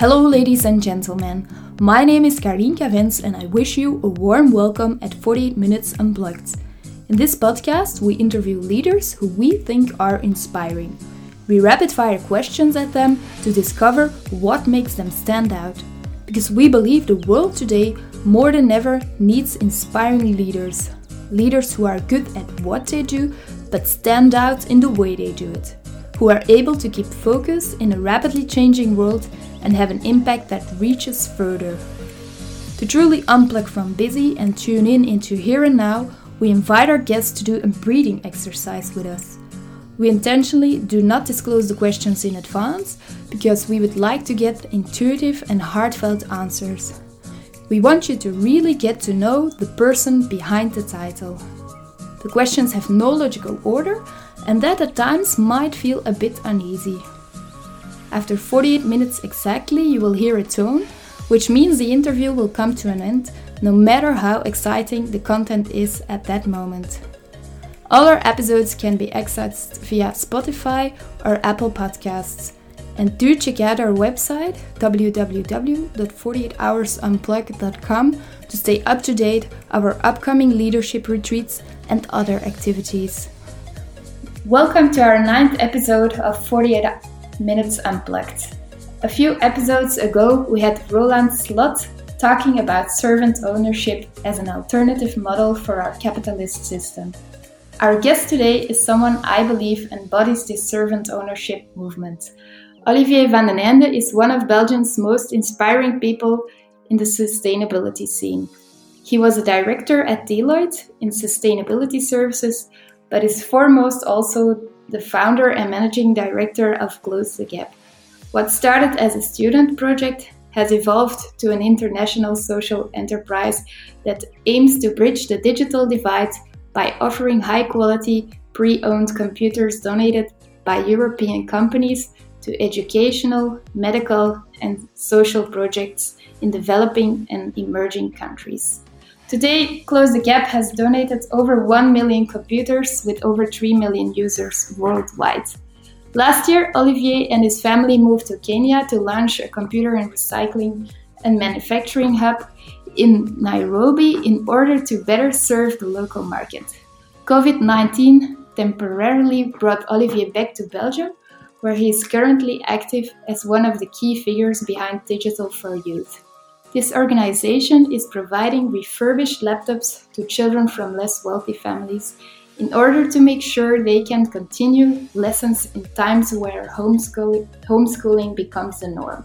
Hello, ladies and gentlemen. My name is Karinka Vens, and I wish you a warm welcome at 48 Minutes Unplugged. In this podcast, we interview leaders who we think are inspiring. We rapid fire questions at them to discover what makes them stand out. Because we believe the world today, more than ever, needs inspiring leaders. Leaders who are good at what they do, but stand out in the way they do it. Who are able to keep focus in a rapidly changing world and have an impact that reaches further. To truly unplug from busy and tune in into here and now, we invite our guests to do a breathing exercise with us. We intentionally do not disclose the questions in advance because we would like to get intuitive and heartfelt answers. We want you to really get to know the person behind the title. The questions have no logical order, and that at times might feel a bit uneasy. After 48 minutes exactly, you will hear a tone, which means the interview will come to an end, no matter how exciting the content is at that moment. All our episodes can be accessed via Spotify or Apple Podcasts. And do check out our website www.48hoursunplugged.com to stay up to date of our upcoming leadership retreats and other activities. Welcome to our ninth episode of 48 Minutes Unplugged. A few episodes ago, we had Roland Slot talking about servant ownership as an alternative model for our capitalist system. Our guest today is someone I believe embodies this servant ownership movement. Olivier Vanden Eynde is one of Belgium's most inspiring people in the sustainability scene. He was a director at Deloitte in sustainability services, but is foremost also the founder and managing director of Close the Gap. What started as a student project has evolved to an international social enterprise that aims to bridge the digital divide by offering high quality, pre owned computers donated by European companies to educational, medical, and social projects in developing and emerging countries. Today, Close the Gap has donated over 1 million computers with over 3 million users worldwide. Last year, Olivier and his family moved to Kenya to launch a computer and recycling and manufacturing hub in Nairobi in order to better serve the local market. COVID 19 temporarily brought Olivier back to Belgium, where he is currently active as one of the key figures behind Digital for Youth. This organization is providing refurbished laptops to children from less wealthy families in order to make sure they can continue lessons in times where homeschooling, becomes the norm.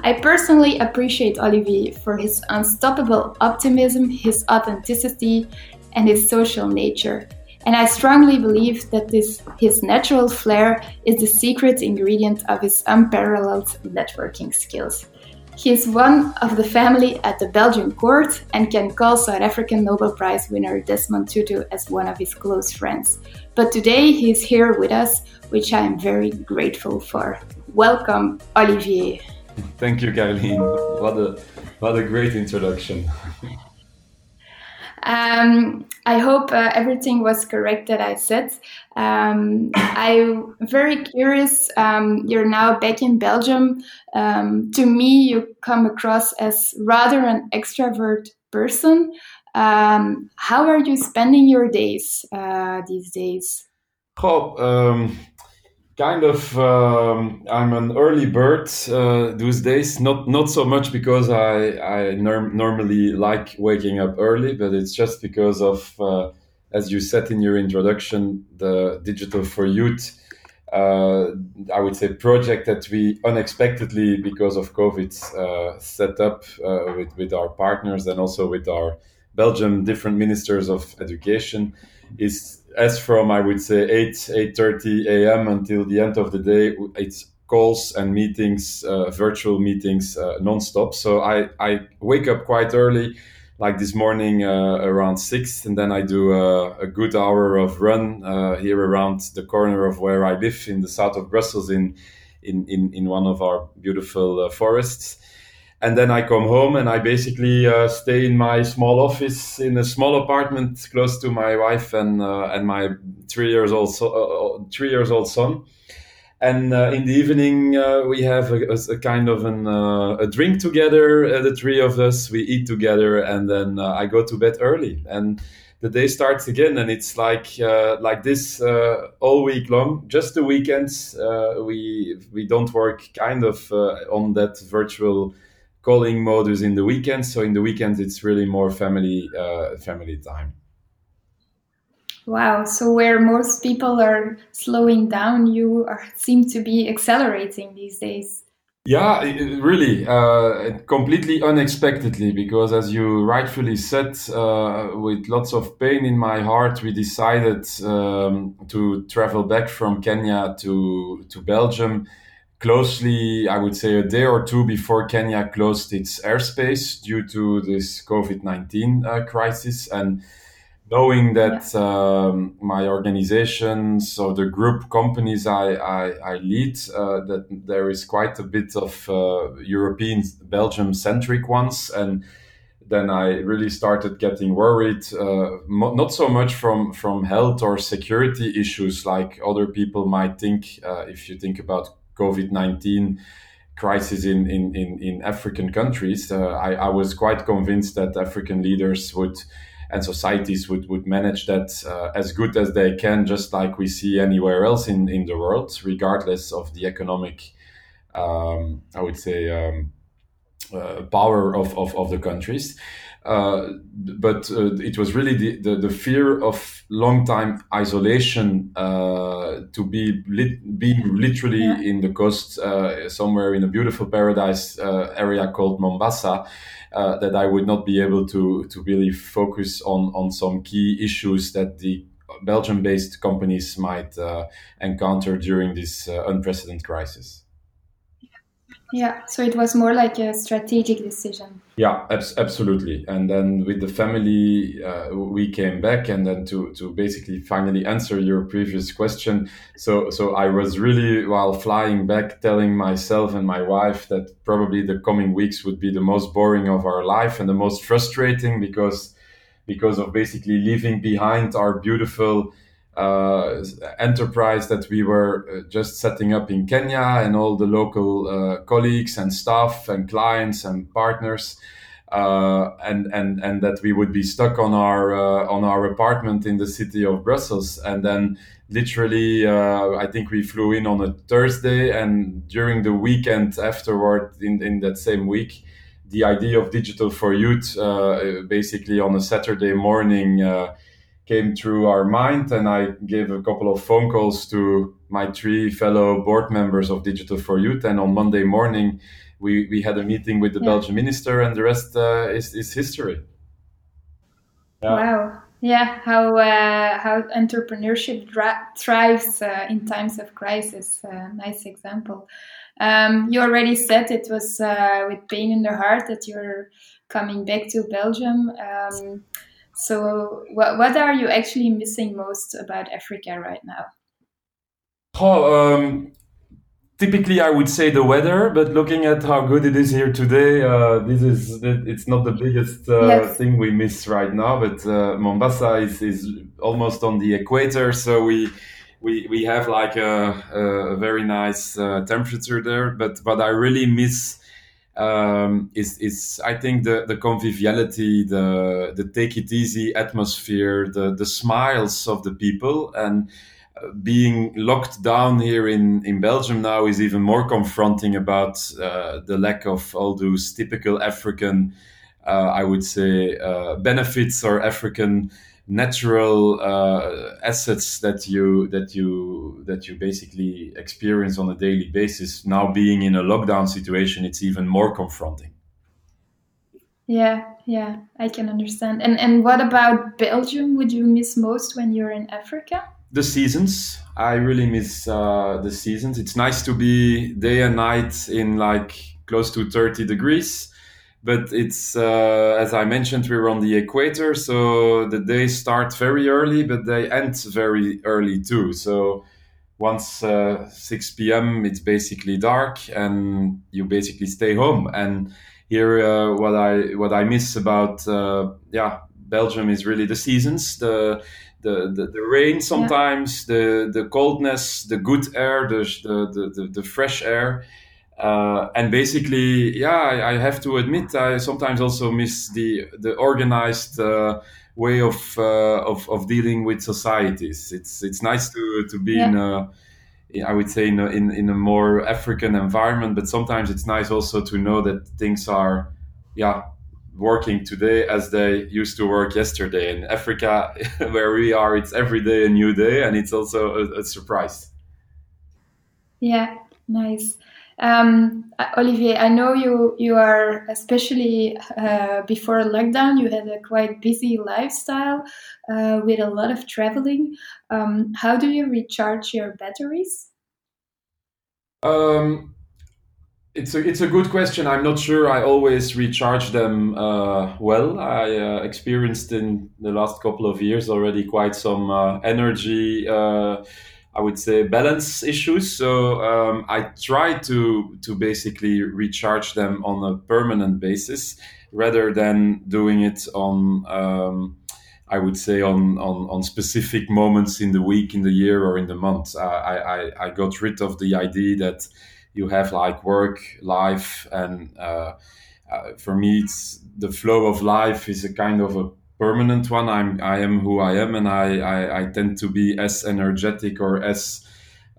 I personally appreciate Olivier for his unstoppable optimism, his authenticity, and his social nature. And I strongly believe that this his natural flair is the secret ingredient of his unparalleled networking skills. He is one of the family at the Belgian court and can call South African Nobel Prize winner Desmond Tutu as one of his close friends. But today he is here with us, which I am very grateful for. Welcome, Olivier. Thank you, Caroline. What a what a great introduction. Um, I hope uh, everything was correct that I said. Um, I'm very curious. Um, you're now back in Belgium. Um, to me, you come across as rather an extrovert person. Um, how are you spending your days uh, these days? Oh, kind of um, i'm an early bird uh, these days. Not not so much because i i norm- normally like waking up early but it's just because of uh, as you said in your introduction the digital for youth uh, i would say project that we unexpectedly because of covid uh, set up uh, with with our partners and also with our belgium different ministers of education is as from I would say eight eight thirty a.m. until the end of the day, it's calls and meetings, uh, virtual meetings, uh, nonstop. So I I wake up quite early, like this morning uh, around six, and then I do a, a good hour of run uh, here around the corner of where I live in the south of Brussels in in in, in one of our beautiful uh, forests and then I come home and I basically uh, stay in my small office in a small apartment close to my wife and uh, and my three years old so, uh, uh three years old son. and uh, in the evening uh, we have a, a, kind of an, a drink together the three of us we eat together and then i go to bed early and the day starts again and it's like like this all week long just the weekends we we don't work kind of on that virtual calling modus in the weekends so in the weekends it's really more family family time Wow. So where most people are slowing down, you are, seem to be accelerating these days. Yeah, really, uh, completely unexpectedly, because as you rightfully said, uh, with lots of pain in my heart, we decided um, to travel back from Kenya to to Belgium. Closely, I would say a day or two before Kenya closed its airspace due to this COVID nineteen uh, crisis, and knowing that um, my organization, so the group companies I, I, I lead, uh, that there is quite a bit of uh, European, Belgium centric ones. And then I really started getting worried, uh, mo- not so much from, from health or security issues like other people might think, uh, if you think about COVID 19 crisis in, in, in, in African countries. Uh, I, I was quite convinced that African leaders would and societies would, would manage that uh, as good as they can, just like we see anywhere else in, in the world, regardless of the economic, um, I would say, um, uh, power of, of, of, the countries. Uh, but uh, it was really the, the, the, fear of long time isolation uh, to be lit, being literally yeah. in the coast uh, somewhere in a beautiful paradise area called Mombasa uh, that I would not be able to to really focus on on some key issues that the Belgium-based companies might uh, encounter during this uh, unprecedented crisis. Yeah, so it was more like a strategic decision. Yeah, absolutely. And then with the family, uh, we came back, and then to to basically finally answer your previous question. So so I was really while flying back, telling myself and my wife that probably the coming weeks would be the most boring of our life and the most frustrating because because of basically leaving behind our beautiful uh, enterprise that we were uh, just setting up in Kenya and all the local uh, colleagues and staff and clients and partners. Uh, and and and that we would be stuck on our uh, on our apartment in the city of Brussels, and then literally, uh, I think we flew in on a Thursday, and during the weekend afterward, in in that same week, the idea of digital for youth, basically on a Saturday morning came through our mind and i gave a couple of phone calls to my three fellow board members of digital for youth. And on monday morning we, we had a meeting with the yeah. belgian minister and the rest uh, is, is history. Yeah. wow. Yeah how uh, how entrepreneurship dra- thrives uh, in times of crisis uh, nice example. Um, you already said it was uh, with pain in the heart that you're coming back to belgium. Um, so, what, what are you actually missing most about Africa right now? Oh, um, typically I would say the weather, but looking at how good it is here today, uh, this is it's not the biggest uh, yes. thing we miss right now. But uh, Mombasa is, is almost on the equator, so we we, we have like a, a very nice uh, temperature there. But what I really miss um, is is I think the the conviviality, the the take it easy atmosphere, the the smiles of the people, and uh, being locked down here in in Belgium now is even more confronting about uh, the lack of all those typical African, uh, I would say, uh, benefits or African natural uh, assets that you that you that you basically experience on a daily basis now being in a lockdown situation it's even more confronting. Yeah yeah i can understand. And and what about belgium? Would you miss most when you're in africa? The seasons. I really miss uh, the seasons. It's nice to be day and night in like close to 30 degrees but it's uh, as I mentioned, we're on the equator, so the days start very early, but they end very early too. So once uh, 6 p.m., it's basically dark, and you basically stay home. And here, uh, what I what I miss about uh, yeah Belgium is really the seasons, the the, the, the rain sometimes, yeah. the the coldness, the good air, the the the, the fresh air. Uh, and basically, yeah, I, I, have to admit, I sometimes also miss the the organized uh, way of, uh, of of dealing with societies. It's it's nice to to be yeah. in a I would say in a, in, in a more African environment, but sometimes it's nice also to know that things are, yeah, working today as they used to work yesterday. In Africa, where we are, it's every day a new day, and it's also a, a surprise. Yeah, nice. Um, Olivier, I know you you are especially uh, before lockdown. You had a quite busy lifestyle uh, with a lot of traveling. Um, how do you recharge your batteries? Um, it's a it's a good question. I'm not sure I always recharge them uh, well. I uh, experienced in the last couple of years already quite some uh, energy uh, I would say balance issues. So um, I try to to basically recharge them on a permanent basis rather than doing it on um, I would say on, on on specific moments in the week, in the year, or in the month. I I, I got rid of the idea that you have like work, life, and uh, uh, for me, it's the flow of life is a kind of a permanent one. I'm I am who I am, and I I, I tend to be as energetic or as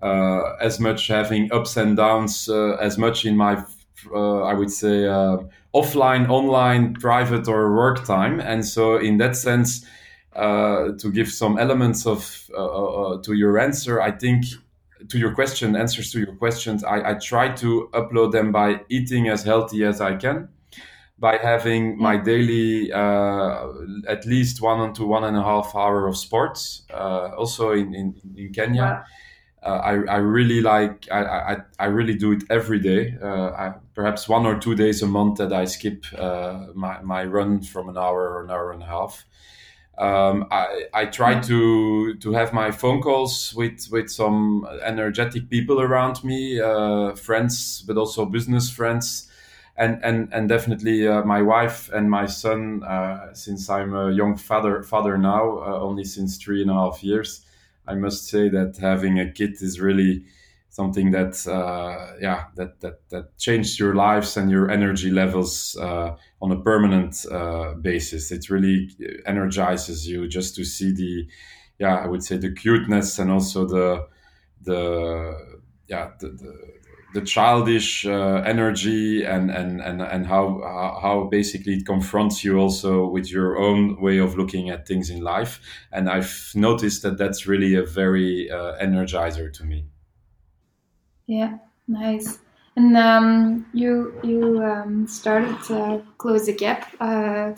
uh, as much having ups and downs uh, as much in my uh, I would say uh, offline, online, private or work time, and so in that sense. Uh, to give some elements of uh, to your answer, I think to your question, answers to your questions, I, I try to upload them by eating as healthy as I can by having my daily uh, at least one to one and a half hour of sports. Uh, also in in, in Kenya, wow. uh, I, I really like I, I, I really do it every day. Uh, I, perhaps one or two days a month that I skip uh, my my run from an hour or an hour and a half. Um, I, I try to to have my phone calls with with some energetic people around me, uh, friends, but also business friends and and and definitely uh, my wife and my son. Uh, since I'm a young father father now, uh, only since three and a half years, I must say that having a kid is really something that uh, yeah that that that changed your lives and your energy levels uh, on a permanent uh, basis. It really energizes you just to see the yeah I would say the cuteness and also the the yeah the, the the childish uh, energy and and and and how how basically it confronts you also with your own way of looking at things in life. And i've noticed that that's really a very uh, energizer to me. Yeah nice. And um, you you um, started to close the gap uh,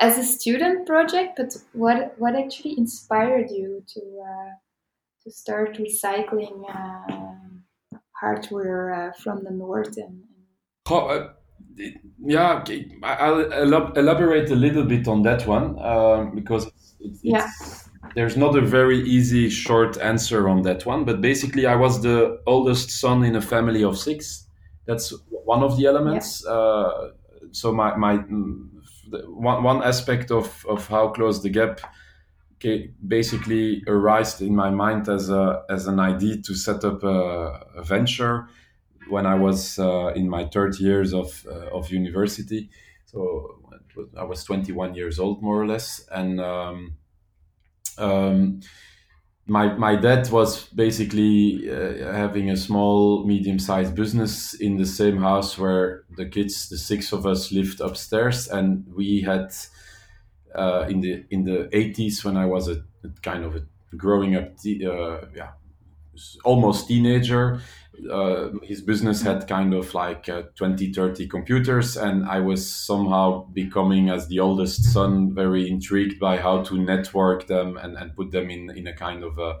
as a student project but what what actually inspired you to uh, to start recycling uh, hardware uh, from the north and, uh, yeah i'll elaborate a little bit on that one um, because it's, it's, yeah. there's not a very easy short answer on that one but basically i was the oldest son in a family of six that's one of the elements yeah. uh, so my, my one, one aspect of, of how close the gap basically arose in my mind as a as an idea to set up a, a venture when I was uh, in my third years of uh, of university. So I was 21 years old, more or less, and um, um, my my dad was basically uh, having a small, medium-sized business in the same house where the kids, the six of us, lived upstairs, and we had uh, in the in the 80s when I was a, a kind of a growing up, uh, yeah, almost teenager. Uh, his business had kind of like uh, 20, 30 computers, and I was somehow becoming, as the oldest son, very intrigued by how to network them and, and put them in, in a kind of a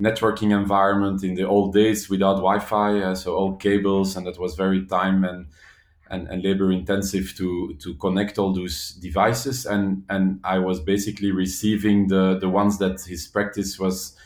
networking environment in the old days without Wi Fi, uh, so old cables, and that was very time and and, and labor intensive to to connect all those devices and and I was basically receiving the the ones that his practice was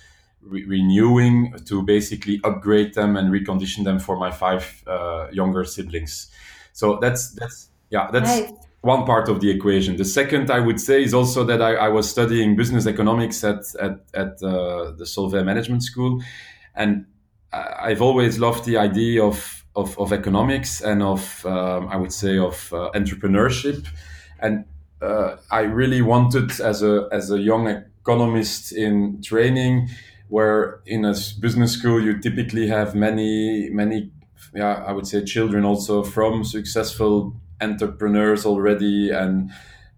re- renewing to basically upgrade them and recondition them for my five uh, younger siblings so that's that's yeah that's nice. one part of the equation. The second, I would say, is also that I, I was studying business economics at at, at uh, the Solvay Management School, and I've always loved the idea of of, of economics and of um, I would say of uh, entrepreneurship, and uh, I really wanted as a as a young economist in training, where in a business school you typically have many many yeah I would say children also from successful entrepreneurs already and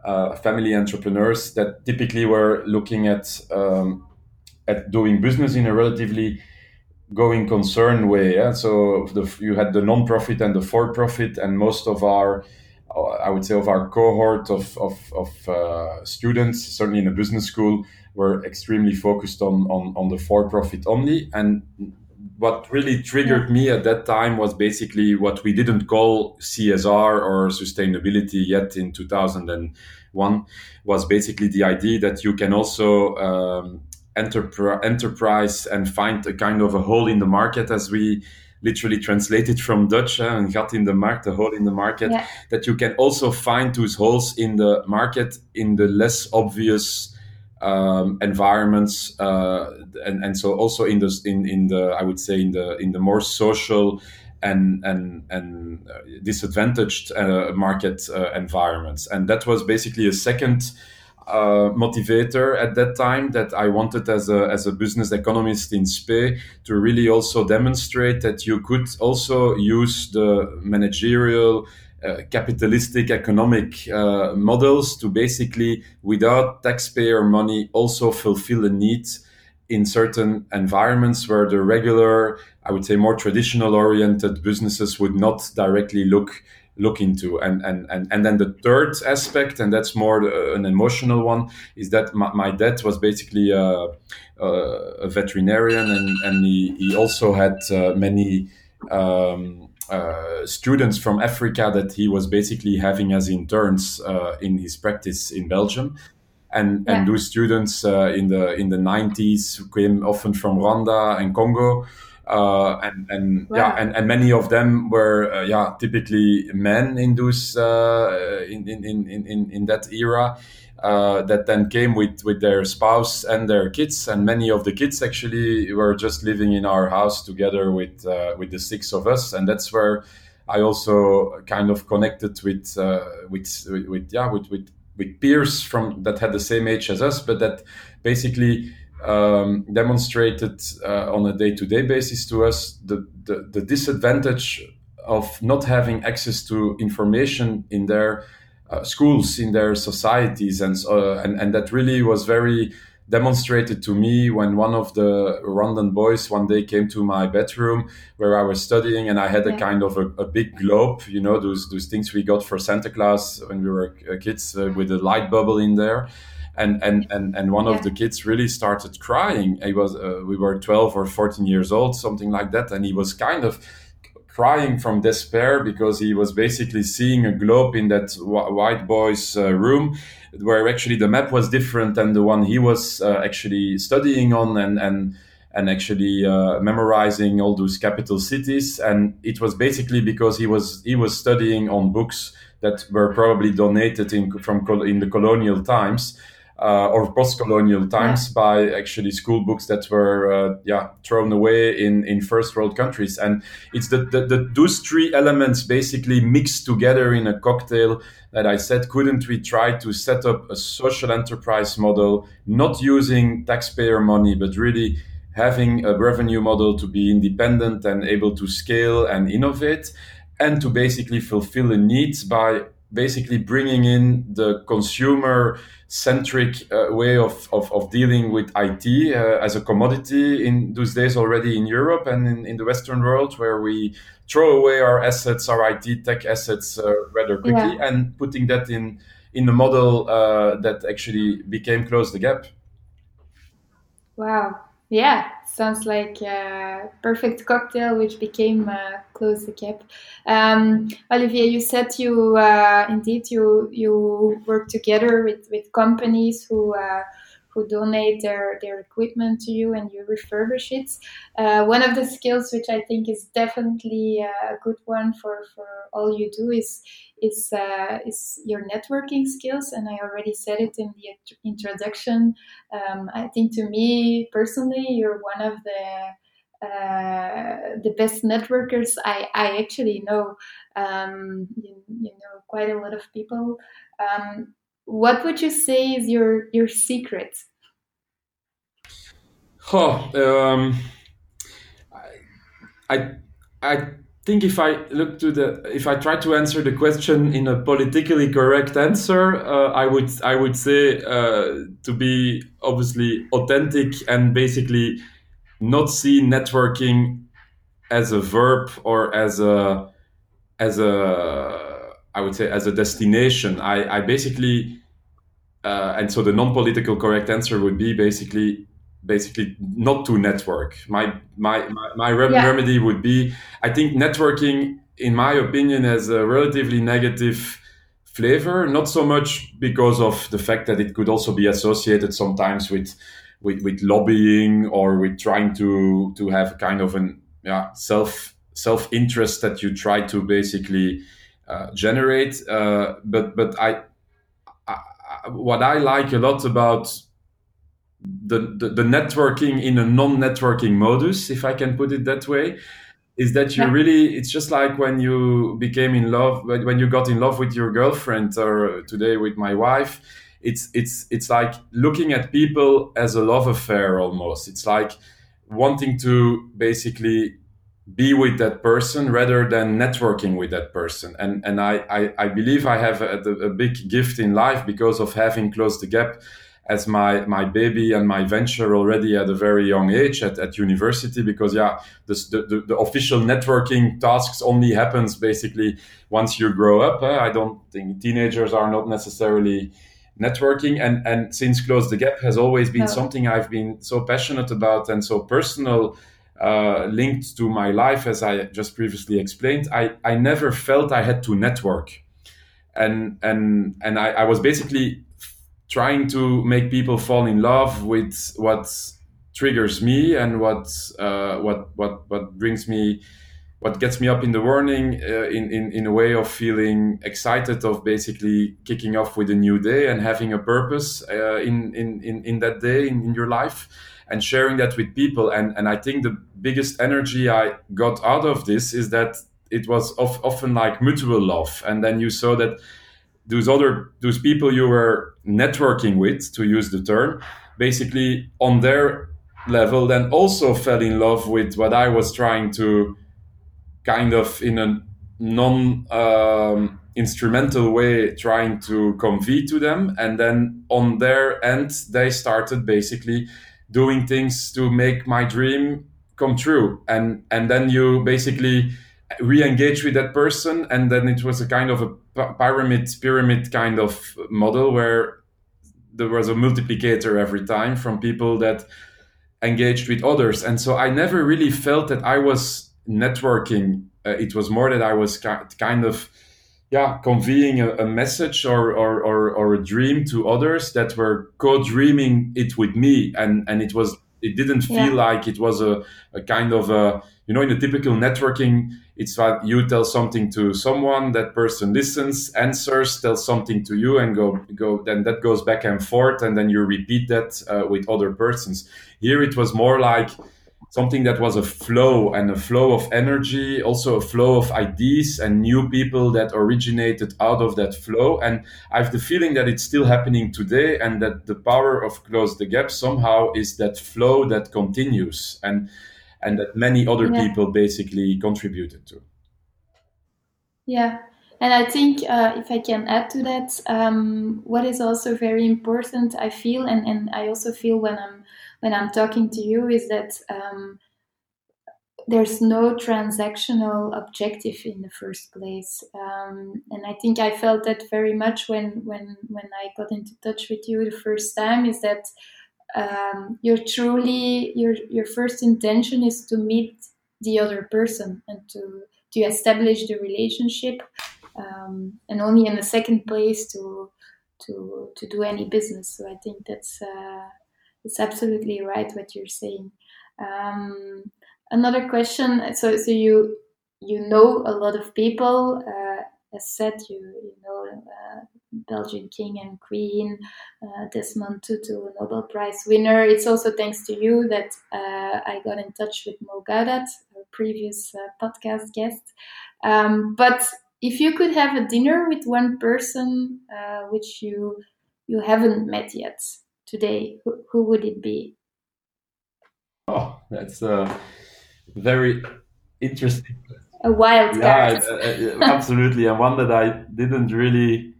uh, family entrepreneurs that typically were looking at um, at doing business in a relatively going concern way. Yeah? So the, you had the non-profit and the for-profit, and most of our, uh, I would say, of our cohort of of, of uh, students, certainly in a business school, were extremely focused on on, on the for-profit only. And what really triggered me at that time was basically what we didn't call CSR or sustainability yet in 2001 was basically the idea that you can also um, enterpri- enterprise and find a kind of a hole in the market as we literally translated from Dutch uh, and gat in the market, a hole in the market, yeah. that you can also find those holes in the market in the less obvious um, environments, uh, and and so also in the in in the I would say in the in the more social and and and uh, disadvantaged uh, market uh, environments, and that was basically a second uh, motivator at that time that I wanted as a, as a business economist in SPE to really also demonstrate that you could also use the managerial uh, capitalistic economic uh, models to basically, without taxpayer money, also fulfill a need in certain environments where the regular, I would say, more traditional oriented businesses would not directly look look into. And and and, and then the third aspect and that's more uh, an emotional one is that my, my dad was basically a, a, a, veterinarian and and he, he also had uh, many um, uh, students from Africa that he was basically having as interns uh, in his practice in Belgium. And yeah. and those students uh, in the in the 90s came often from Rwanda and Congo uh, and and wow. yeah, and, and many of them were uh, yeah typically men in those uh, in, in, in, in in that era. Uh, that then came with, with their spouse and their kids, and many of the kids actually were just living in our house together with uh, with the six of us, and that's where I also kind of connected with uh, with, with, with yeah with, with with peers from that had the same age as us, but that basically um, demonstrated uh, on a day-to-day basis to us the, the, the, disadvantage of not having access to information in their uh, schools, in their societies, and, uh, and and that really was very demonstrated to me when one of the Rwandan boys one day came to my bedroom where I was studying, and I had a kind of a, a, big globe, you know, those those things we got for Santa Claus when we were uh, kids uh, with a light bubble in there and and and, and one yeah. of the kids really started crying. He was uh, we were 12 or 14 years old something like that. And he was kind of crying from despair because he was basically seeing a globe in that white boy's uh, room where actually the map was different than the one he was uh, actually studying on and and and actually uh, memorizing all those capital cities. And it was basically because he was he was studying on books that were probably donated in from in the colonial times uh, or post-colonial times yeah. by actually school books that were uh, yeah thrown away in in first world countries and it's the, the, the, those three elements basically mixed together in a cocktail that i said couldn't we try to set up a social enterprise model not using taxpayer money but really having a revenue model to be independent and able to scale and innovate and to basically fulfill the needs by basically bringing in the consumer centric uh, way of, of, of, dealing with IT uh, as a commodity in those days already in Europe and in, in, the Western world, where we throw away our assets, our IT tech assets uh, rather quickly, yeah. and putting that in in a model uh, that actually became close the gap. Wow. Yeah, sounds like a perfect cocktail, which became uh, close the gap. Um, Olivier, you said you uh, indeed you you work together with, with companies who uh, who donate their their equipment to you and you refurbish it. Uh, one of the skills which I think is definitely a good one for for all you do is is uh, is your networking skills, and I already said it in the introduction. Um, I think to me personally, you're one of the uh, the best networkers I, I actually know. Um, you, you, know quite a lot of people. Um, what would you say is your your secret? Oh, um, I, I, think if I look to the if I try to answer the question in a politically correct answer, uh, I would I would say uh, to be obviously authentic and basically not see networking as a verb or as a as a I would say as a destination. I, I basically uh, and so the non-political correct answer would be basically basically not to network. My my my, my yeah. remedy would be I think networking, in my opinion, has a relatively negative flavor. Not so much because of the fact that it could also be associated sometimes with with, with lobbying or with trying to to have kind of an yeah self self interest that you try to basically uh, generate. Uh, but but I, I, what I like a lot about the, the, the networking in a non-networking modus, if I can put it that way, is that you yeah. really it's just like when you became in love when you got in love with your girlfriend or today with my wife it's it's it's like looking at people as a love affair almost. It's like wanting to basically be with that person rather than networking with that person. And and i i, I believe i have a, a big gift in life because of having closed the gap as my my baby and my venture already at a very young age at, at university because yeah this, the, the, the official networking tasks only happens basically once you grow up. I don't think teenagers are not necessarily networking and and since close the gap has always been something i've been so passionate about and so personal uh, linked to my life as i just previously explained i i never felt i had to network. And and and i, I was basically trying to make people fall in love with what triggers me and what uh, what what what brings me what gets me up in the morning uh, in, in, in a way of feeling excited of basically kicking off with a new day and having a purpose uh, in, in, in, in that day in, in your life and sharing that with people. And, and i think the biggest energy i got out of this is that it was of, often like mutual love. And then you saw that those other those people you were networking with to use the term basically on their level then also fell in love with what i was trying to kind of in a non um, instrumental way trying to convey to them. And then on their end they started basically doing things to make my dream come true. And and then you basically re-engage with that person. And then it was a kind of a pyramid pyramid kind of model where there was a multiplicator every time from people that engaged with others. And so i never really felt that i was networking uh, it was more that i was kind of yeah conveying a, a message or, or, or, or a dream to others that were co-dreaming it with me and and it was it didn't feel yeah. like it was a, a kind of a you know in a typical networking it's like you tell something to someone that person listens answers tells something to you and go go then that goes back and forth and then you repeat that uh, with other persons here it was more like something that was a flow and a flow of energy also a flow of ideas and new people that originated out of that flow and i have the feeling that it's still happening today and that the power of close the gap somehow is that flow that continues and and that many other yeah. people basically contributed to. Yeah, and I think uh, if I can add to that, um, what is also very important, I feel, and, and I also feel when I'm when I'm talking to you, is that um, there's no transactional objective in the first place, um, and I think I felt that very much when when when I got into touch with you the first time. Is that um, you're truly your your first intention is to meet the other person and to to establish the relationship um, and only in the second place to to to do any business so i think that's uh, it's absolutely right what you're saying. Um, another question. So, so you you know a lot of people. Uh, as said, you you know uh, Belgian King and Queen, uh, Desmond Tutu, Nobel Prize winner. It's also thanks to you that uh, I got in touch with Mo Gawdat, previous uh, podcast guest. Um, but if you could have a dinner with one person uh, which you you haven't met yet today, who, who would it be? Oh, that's a very interesting. A wild card. Yeah, absolutely, and one that I didn't really,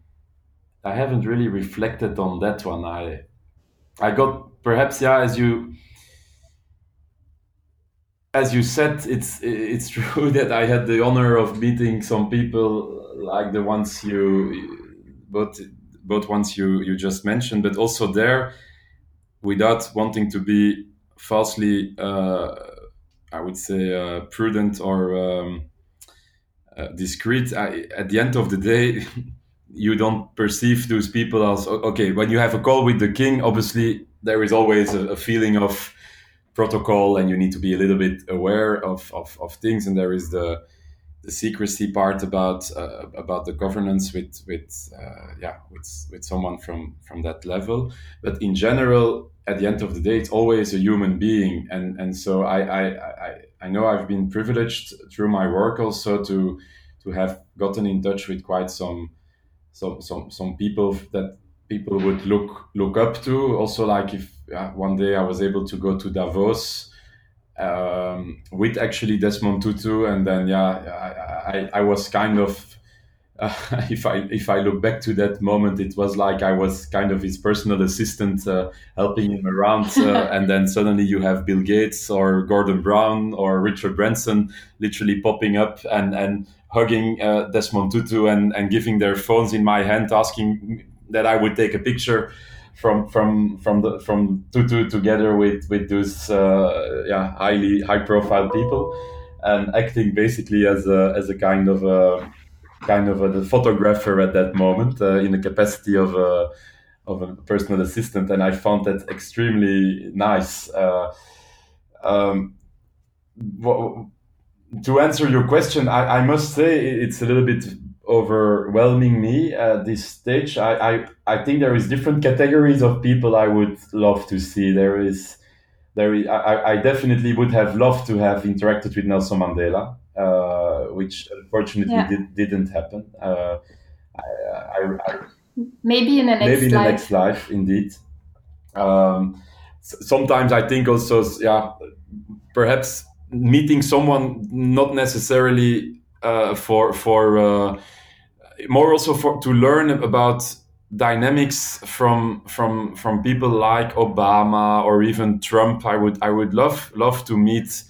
I haven't really reflected on that one. I, I got perhaps yeah, as you, as you said, it's it's true that I had the honor of meeting some people like the ones you, both both ones you you just mentioned, but also there, without wanting to be falsely, uh, I would say, uh, prudent or um, uh, discreet. I, at the end of the day, you don't perceive those people as okay. When you have a call with the king, obviously there is always a, a feeling of protocol, and you need to be a little bit aware of, of, of things. And there is the the secrecy part about uh, about the governance with with uh, yeah with with someone from from that level. But in general at the end of the day it's always a human being. And and so I I I, I know I've been privileged through my work also to to have gotten in touch with quite some some some some people that people would look look up to. Also like if uh, one day I was able to go to Davos um, with actually Desmond Tutu, and then yeah, I, I, I was kind of uh, if I if I look back to that moment, it was like I was kind of his personal assistant, uh, helping him around, uh, and then suddenly you have Bill Gates or Gordon Brown or Richard Branson literally popping up and and hugging uh, Desmond Tutu and and giving their phones in my hand, asking that I would take a picture from from from the from together with with those uh, yeah highly high profile people and acting basically as a as a kind of a kind of a, photographer at that moment uh, in the capacity of a of a personal assistant and I found that extremely nice. Uh, um, to answer your question, I, I must say it's a little bit overwhelming me at this stage. I, I, I think there is different categories of people I would love to see. There is, there is, I, I definitely would have loved to have interacted with Nelson Mandela, uh, which unfortunately yeah. did, didn't happen. Uh, I, I, maybe in the next maybe in life. the next life, indeed. Um, sometimes I think also, yeah, perhaps meeting someone not necessarily uh, for for uh, more also for to learn about dynamics from from from people like Obama or even Trump. I would I would love love to meet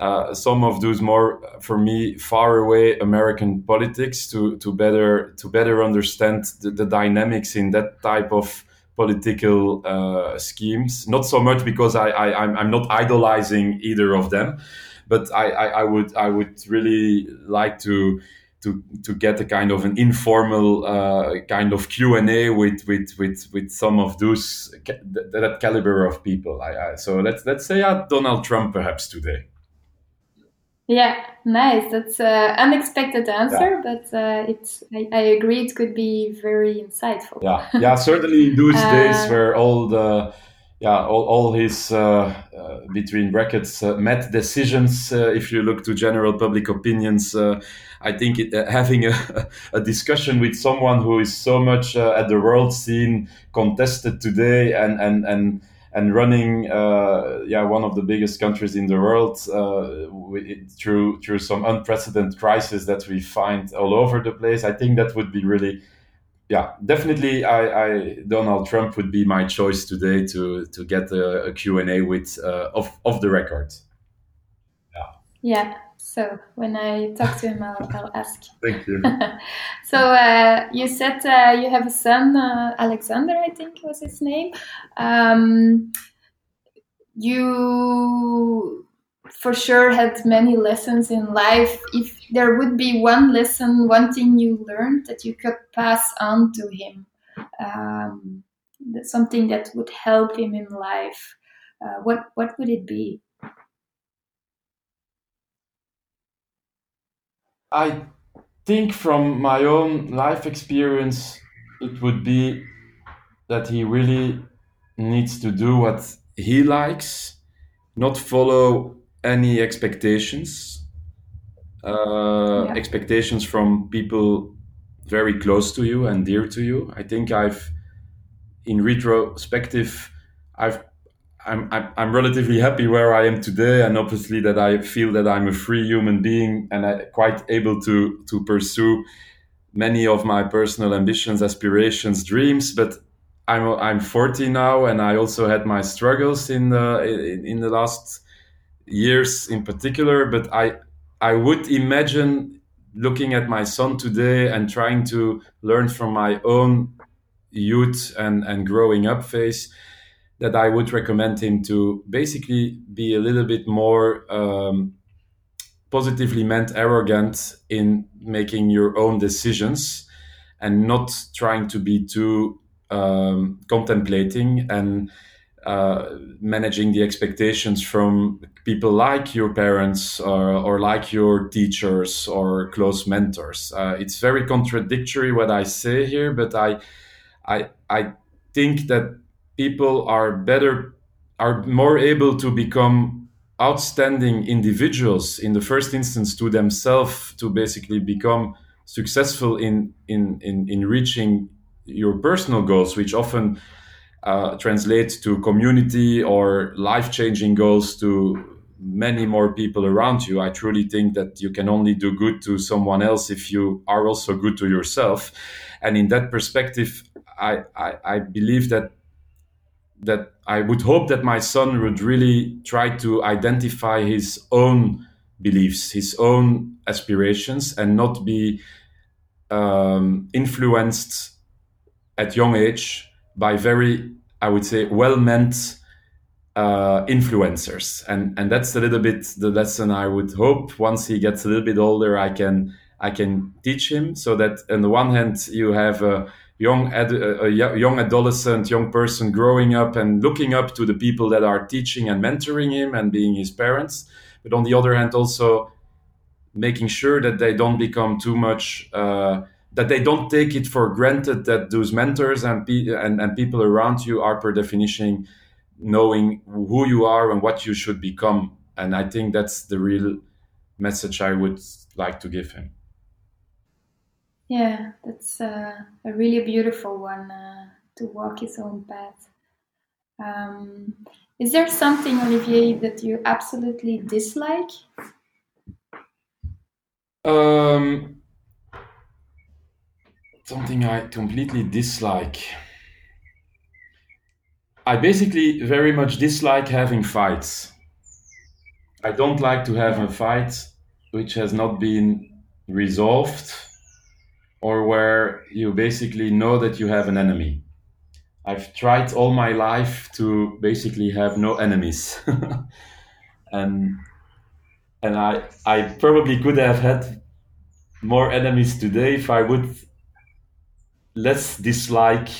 uh, some of those more for me far away American politics to to better to better understand the, the dynamics in that type of political uh, schemes. Not so much because I, I I'm, I'm not idolizing either of them, but I, I, I would I would really like to to to get a kind of an informal uh, kind of Q and A with with with with some of those that, that caliber of people. I, I, so let's let's say uh, Donald Trump perhaps today. Yeah, nice. That's an unexpected answer, yeah. but uh, it's I, I, agree it could be very insightful. Yeah, yeah, certainly in those uh, days where all the yeah, all, all his uh, uh, between brackets uh, met decisions. Uh, if you look to general public opinions, uh, I think it, uh, having a, a, discussion with someone who is so much at the world scene contested today and and and and running yeah one of the biggest countries in the world through through some unprecedented crisis that we find all over the place, I think that would be really yeah, definitely. I, I, Donald Trump would be my choice today to to get a, a Q and A with uh, off off the record. Yeah. Yeah. So when I talk to him, I'll, I'll ask. Thank you. so uh, you said uh, you have a son, uh, Alexander, I think was his name. Um, you for sure had many lessons in life. If there would be one lesson, one thing you learned that you could pass on to him, um, something that would help him in life, uh, what what would it be? I think from my own life experience, it would be that he really needs to do what he likes, not follow any expectations, uh, yeah. expectations from people very close to you and dear to you. I think I've, in retrospective, I've I'm, I'm, I'm relatively happy where I am today, and obviously that I feel that I'm a free human being and I quite able to to pursue many of my personal ambitions, aspirations, dreams. But I'm I'm 40 now, and I also had my struggles in the in, in the last years in particular. But I I would imagine looking at my son today and trying to learn from my own youth and and growing up phase that I would recommend him to basically be a little bit more um, positively meant arrogant in making your own decisions and not trying to be too um, contemplating and uh, managing the expectations from people like your parents or, or like your teachers or close mentors. Uh, it's very contradictory what I say here, but I, I, I think that people are better are more able to become outstanding individuals in the first instance to themselves to basically become successful in in in, in reaching your personal goals which often uh, translate to community or life-changing goals to many more people around you. I truly think that you can only do good to someone else if you are also good to yourself. And in that perspective i i, I believe that that I would hope that my son would really try to identify his own beliefs, his own aspirations, and not be um, influenced at young age by very, I would say, well-meant uh, influencers. And and that's a little bit the lesson I would hope once he gets a little bit older, I can I can teach him, so that on the one hand you have a young ad, a young adolescent, young person growing up and looking up to the people that are teaching and mentoring him and being his parents. But on the other hand, also making sure that they don't become too much. Uh, that they don't take it for granted that those mentors and, pe- and, and people around you are per definition knowing who you are and what you should become and i think that's the real message i would like to give him yeah, that's uh, a really beautiful one uh, to walk his own path. Um, is there something, Olivier, that you absolutely dislike? Um, something I completely dislike. I basically very much dislike having fights. I don't like to have a fight which has not been resolved or where you basically know that you have an enemy. I've tried all my life to basically have no enemies. and and I I probably could have had more enemies today if I would less dislike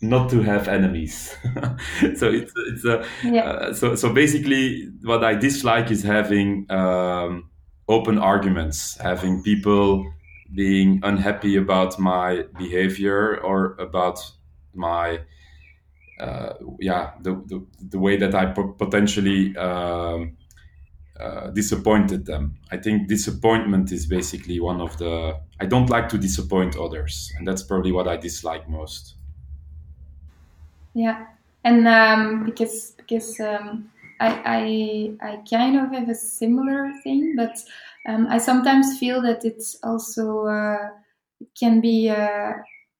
not to have enemies. so it's it's a yeah. uh, so so basically what I dislike is having um, open arguments, having people being unhappy about my behavior or about my uh, yeah the, the, the way that I potentially um, uh, disappointed them. I think disappointment is basically one of the. I don't like to disappoint others, and that's probably what I dislike most. Yeah, and um, because because um, I I I kind of have a similar thing, but um, I sometimes feel that it's also uh, can be uh,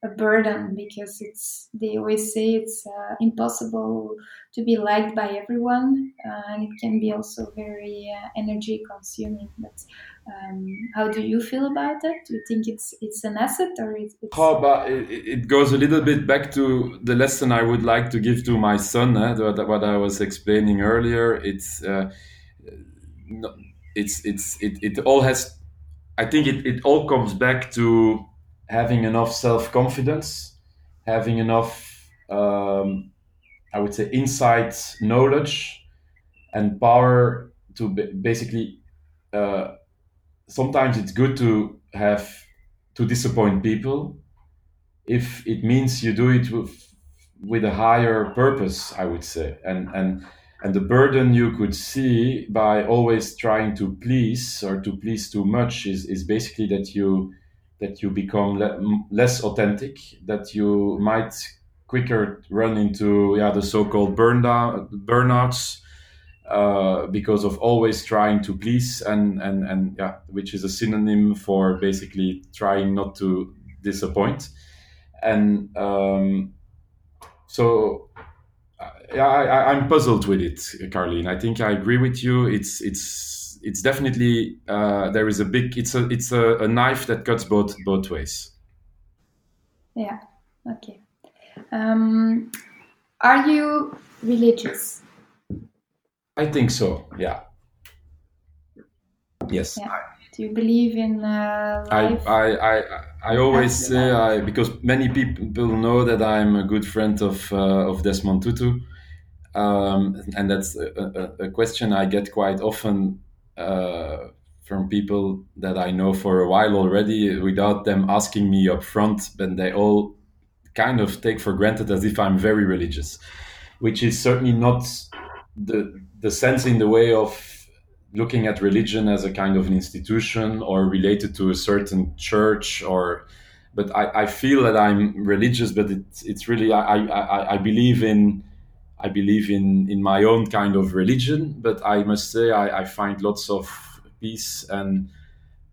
a burden because it's they always say it's uh, impossible to be liked by everyone, uh, and it can be also very uh, energy consuming. But um, how do you feel about that? Do you think it's it's an asset or it's? Oh, but it, it, goes a little bit back to the lesson I would like to give to my son. Eh? What, I was explaining earlier. It's. Uh, it's it's it, it all has i think it, it all comes back to having enough self-confidence having enough um, I would say, insight, knowledge, and power to basically. Uh, sometimes it's good to have to disappoint people if it means you do it with with a higher purpose i would say and and and the burden you could see by always trying to please or to please too much is is basically that you that you become le- less authentic that you might quicker run into yeah the so-called burnout burnouts uh, because of always trying to please and and and yeah which is a synonym for basically trying not to disappoint. And um, so yeah I, i'm puzzled with it carlene i think i agree with you. It's it's it's definitely uh, there is a big it's a it's a, a knife that cuts both both ways yeah okay um, are you religious I think so. Yeah. Yes. Yeah. Do you believe in uh, life? I, I, I, I always say I because many people know that I'm a good friend of uh, of Desmond Tutu, um, and that's a, a, a, question I get quite often uh, from people that I know for a while already, without them asking me up front. But they all kind of take for granted as if I'm very religious, which is certainly not the the sense in the way of looking at religion as a kind of an institution or related to a certain church or but I, I feel that I'm religious but it's it's really I, I, I believe in I believe in in my own kind of religion but I must say I, I find lots of peace and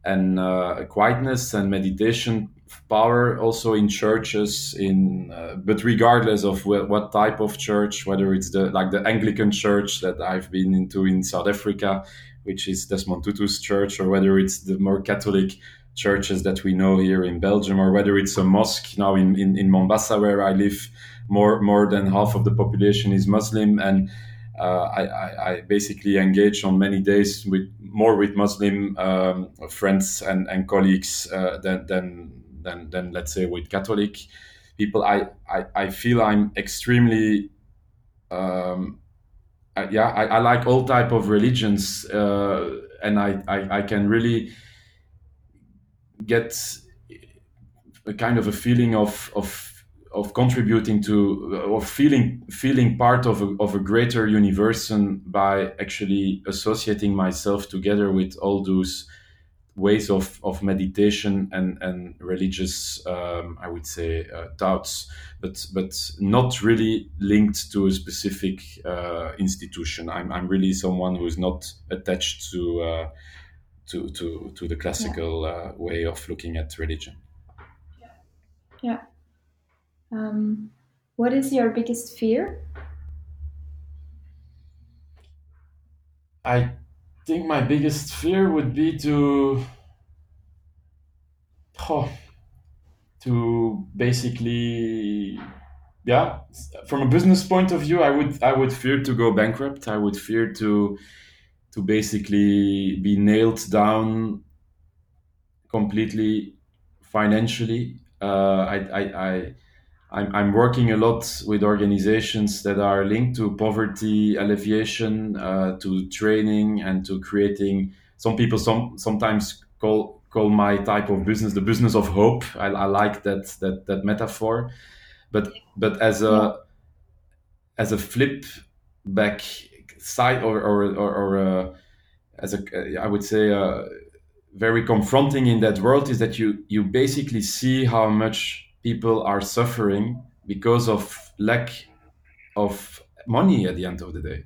and uh, quietness and meditation power also in churches in uh, but regardless of wh- what type of church whether it's the like the anglican church that i've been into in south africa which is desmond tutu's church or whether it's the more catholic churches that we know here in belgium or whether it's a mosque now in, in, in mombasa where i live more more than half of the population is muslim and uh, I, I, I, basically engage on many days with more with Muslim um, friends and, and colleagues uh, than, than than than let's say with Catholic people. I I, I feel I'm extremely um, I, yeah I, I, like all type of religions uh, and I, I I can really get a kind of a feeling of of of contributing to or feeling feeling part of a, of a greater universe and by actually associating myself together with all those ways of, of meditation and, and religious, um, I would say, uh, thoughts, but but not really linked to a specific uh, institution. I'm, I'm really someone who is not attached to uh, to, to to the classical yeah. Uh, way of looking at religion. Yeah. Um, what is your biggest fear? I think my biggest fear would be to oh, to basically yeah from a business point of view i would i would fear to go bankrupt i would fear to to basically be nailed down completely financially uh, I, I, I I'm, I'm working a lot with organizations that are linked to poverty alleviation, uh, to training, and to creating. Some people some sometimes call call my type of business the business of hope. I, I like that that that metaphor, but but as a as a flip back side or or or, or uh, as a I would say uh, very confronting in that world is that you you basically see how much people are suffering because of lack of money at the end of the day.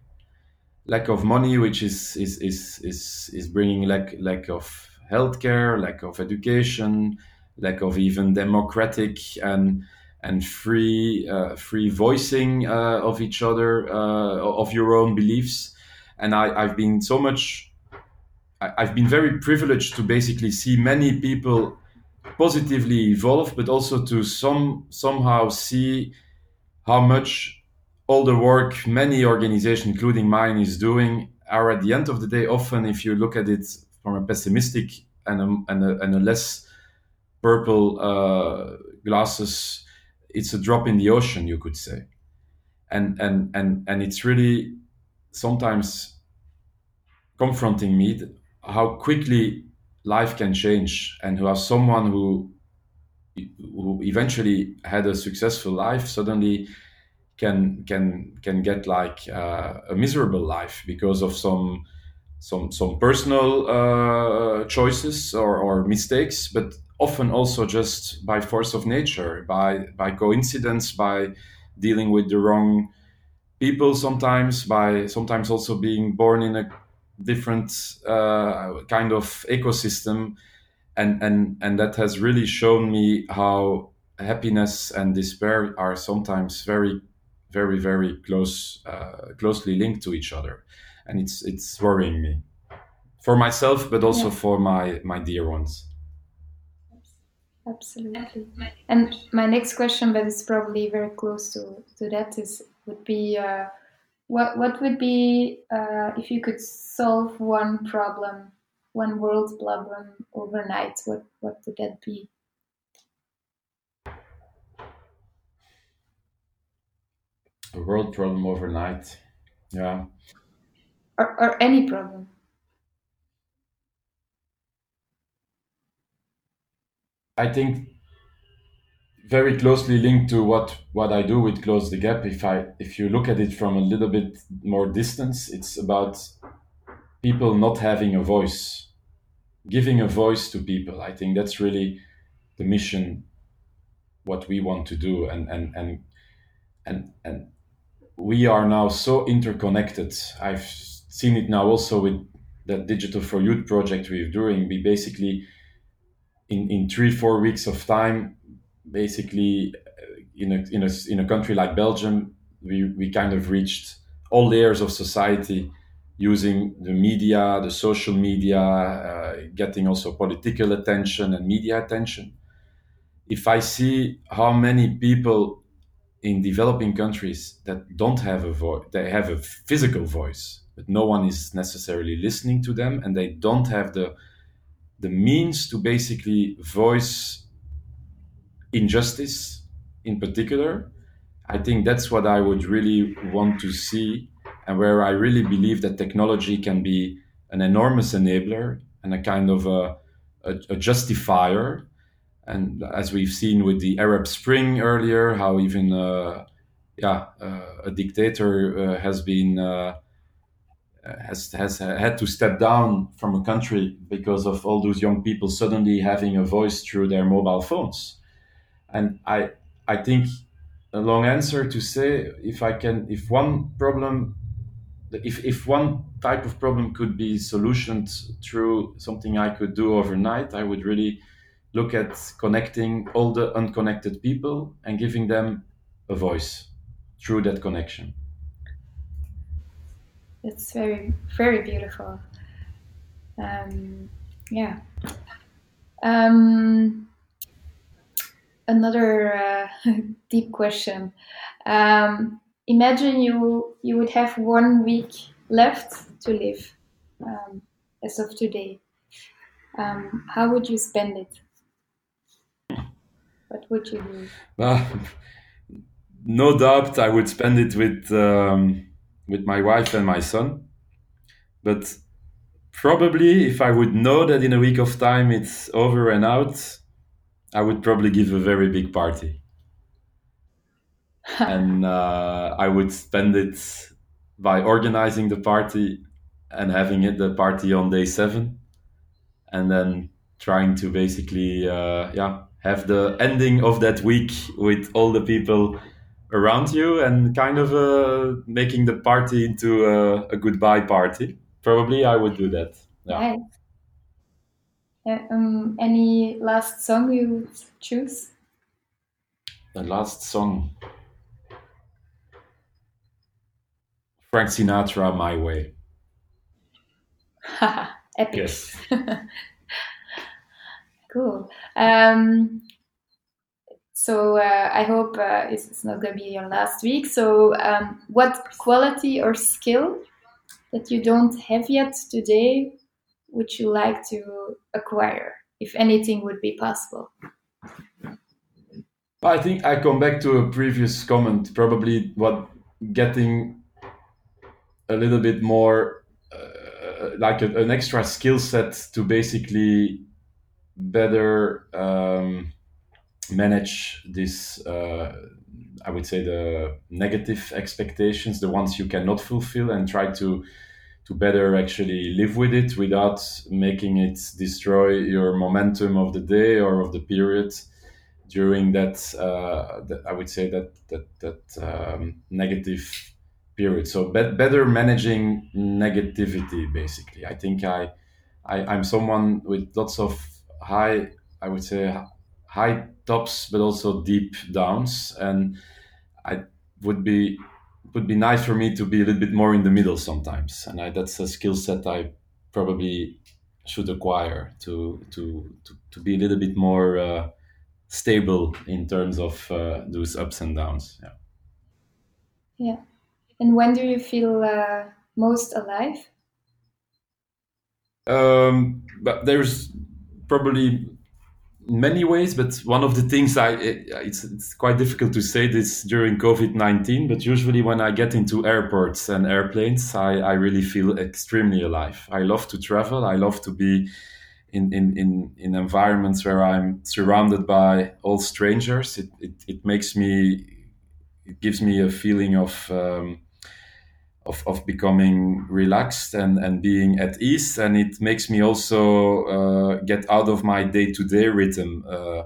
Lack of money which is is is is, is bringing lack lack of healthcare lack of education lack of even democratic and and free uh, free voicing uh, of each other uh, of your own beliefs. And I, I've been so much I've been very privileged to basically see many people positively evolve, but also to some somehow see how much all the work many organizations, including mine, is doing. Are at the end of the day often, if you look at it from a pessimistic and a, and a, and a less purple uh, glasses, it's a drop in the ocean, you could say, and and and and it's really sometimes confronting me how quickly life can change and how someone who who eventually had a successful life suddenly can can can get like uh, a miserable life because of some some some personal uh, choices or, or mistakes, but often also just by force of nature, by by coincidence, by dealing with the wrong people sometimes, by sometimes also being born in a different uh, kind of ecosystem, and and and that has really shown me how happiness and despair are sometimes very very very close uh, closely linked to each other. And it's it's worrying me for myself but also yeah. for my my dear ones. Absolutely. And my next question but it's probably very close to to that is would be uh, what what would be uh, if you could solve one problem one world problem overnight what what would that be? A world problem overnight yeah. Or, or any problem. I think very closely linked to what what i do with close the gap. If i if you look at it from a little bit more distance it's about people not having a voice giving a voice to people. I think that's really the mission what we want to do. And and and and and we are now so interconnected. I've seen it now also with that digital for youth project we're doing. We basically in in three four weeks of time basically uh, in a in a in a country like belgium we we kind of reached all layers of society using the media the social media uh, getting also political attention and media attention. If i see how many people in developing countries that don't have a voice they have a physical voice but no one is necessarily listening to them and they don't have the the means to basically voice injustice in particular. I think that's what i would really want to see and where i really believe that technology can be an enormous enabler and a kind of a, a, a justifier. And as we've seen with the arab spring earlier how even uh, yeah uh, a dictator uh, has been uh, has has had to step down from a country because of all those young people suddenly having a voice through their mobile phones and i i think a long answer to say if i can if one problem if, if one type of problem could be solutioned through something i could do overnight i would really look at connecting all the unconnected people and giving them a voice through that connection. It's very very beautiful. Um, yeah. Um, another uh, deep question. Um, imagine you you would have one week left to live um, as of today. Um, how would you spend it? What would you do? Well, no doubt i would spend it with um, with my wife and my son. But probably if I would know that in a week of time it's over and out, I would probably give a very big party. and uh, I would spend it by organizing the party and having it the party on day seven, and then trying to basically uh, yeah have the ending of that week with all the people around you and kind of uh, making the party into a, a, goodbye party. Probably I would do that. Yeah. Uh, um, any last song you would choose? The last song. Frank Sinatra, My Way. Epic. Yes. cool. Um, so uh, I hope uh, it's not going to be your last week. So, um, what quality or skill that you don't have yet today would you like to acquire, if anything would be possible? I think I come back to a previous comment. Probably what getting a little bit more uh, like a, an extra skill set to basically better um, manage this. Uh, I would say the negative expectations, the ones you cannot fulfill, and try to to better actually live with it without making it destroy your momentum of the day or of the period during that, uh, that I would say that that that um, negative period. So be- better managing negativity, basically. I think I, I I'm someone with lots of high, I would say high tops, but also deep downs, and I would be would be nice for me to be a little bit more in the middle sometimes, and I, that's a skill set I probably should acquire to to to, to be a little bit more uh, stable in terms of uh, those ups and downs. Yeah. Yeah. And when do you feel uh, most alive? Um, but there's probably many ways, but one of the things I it's, it's quite difficult to say this during COVID nineteen. But usually when I get into airports and airplanes, I, I really feel extremely alive. I love to travel. I love to be in in in, in environments where I'm surrounded by all strangers. It it, it makes me it gives me a feeling of um, of, of becoming relaxed and, and being at ease. And it makes me also uh, get out of my day to day rhythm. Uh,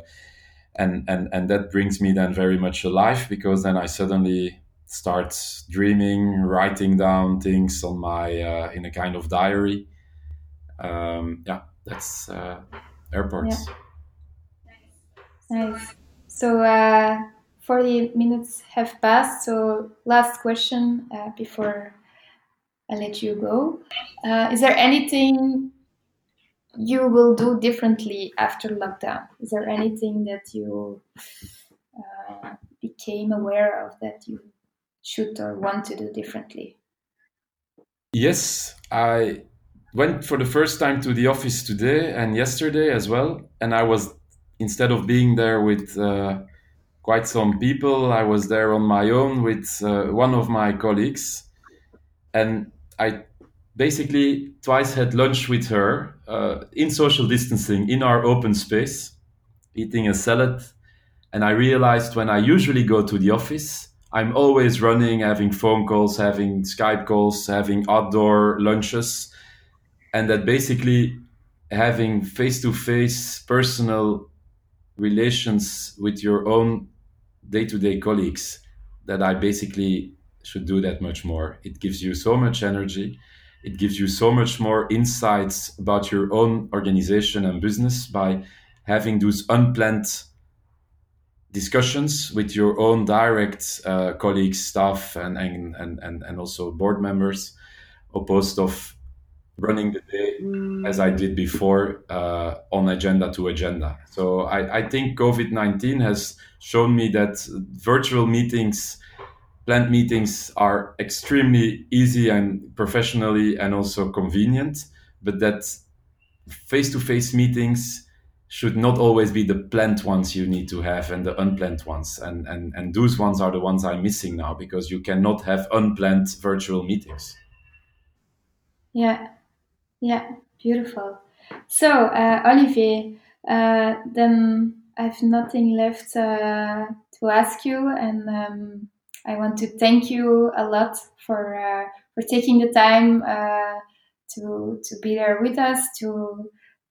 and, and, and that brings me then very much alive because then I suddenly start dreaming, writing down things on my, uh, in a kind of diary. Um, yeah, that's uh, airports. Yeah. Nice. So, uh, 40 minutes have passed, so last question uh, before I let you go. Uh, is there anything you will do differently after lockdown? Is there anything that you uh, became aware of that you should or want to do differently? Yes, I went for the first time to the office today and yesterday as well, and I was instead of being there with uh, quite some people. I was there on my own with uh, one of my colleagues, and I basically twice had lunch with her uh, in social distancing in our open space, eating a salad. And I realized when I usually go to the office, I'm always running, having phone calls, having Skype calls, having outdoor lunches, and that basically having face to face personal relations with your own day to day colleagues that I basically should do that much more. It gives you so much energy. It gives you so much more insights about your own organization and business by having those unplanned discussions with your own direct uh, colleagues, staff, and, and, and, and also board members, opposed of running the day as I did before uh, on agenda to agenda. So I, I think COVID 19 has shown me that virtual meetings, planned meetings are extremely easy and professionally and also convenient, but that face to face meetings should not always be the planned ones you need to have and the unplanned ones. And, and, and those ones are the ones I'm missing now because you cannot have unplanned virtual meetings. Yeah, yeah, beautiful. So, uh, Olivier, uh, then I have nothing left uh, to ask you, and um, I want to thank you a lot for uh, for taking the time uh, to to be there with us to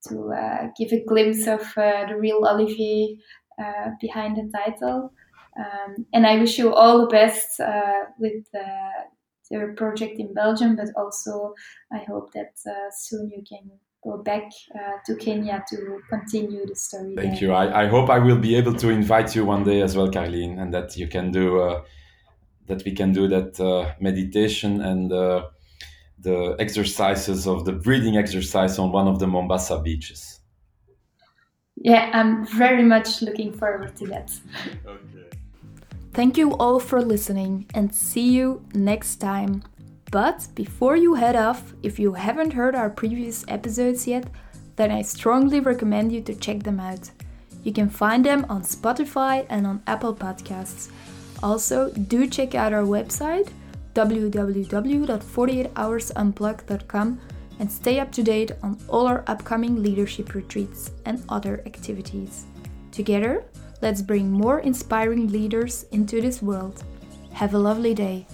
to uh, give a glimpse of the real Olivier behind the title. Um, and I wish you all the best with their project in Belgium, but also I hope that uh, soon you can go back uh, to Kenya to continue the story. Thank there. you. I, I, hope I will be able to invite you one day as well, Carleen, and that you can do uh, that. We can do that uh, meditation and uh, the exercises of the breathing exercise on one of the Mombasa beaches. Yeah, I'm very much looking forward to that. okay. Thank you all for listening and see you next time. But before you head off, if you haven't heard our previous episodes yet, then I strongly recommend you to check them out. You can find them on Spotify and on Apple Podcasts. Also, do check out our website www.48hoursunplugged.com and stay up to date on all our upcoming leadership retreats and other activities. Together, let's bring more inspiring leaders into this world. Have a lovely day.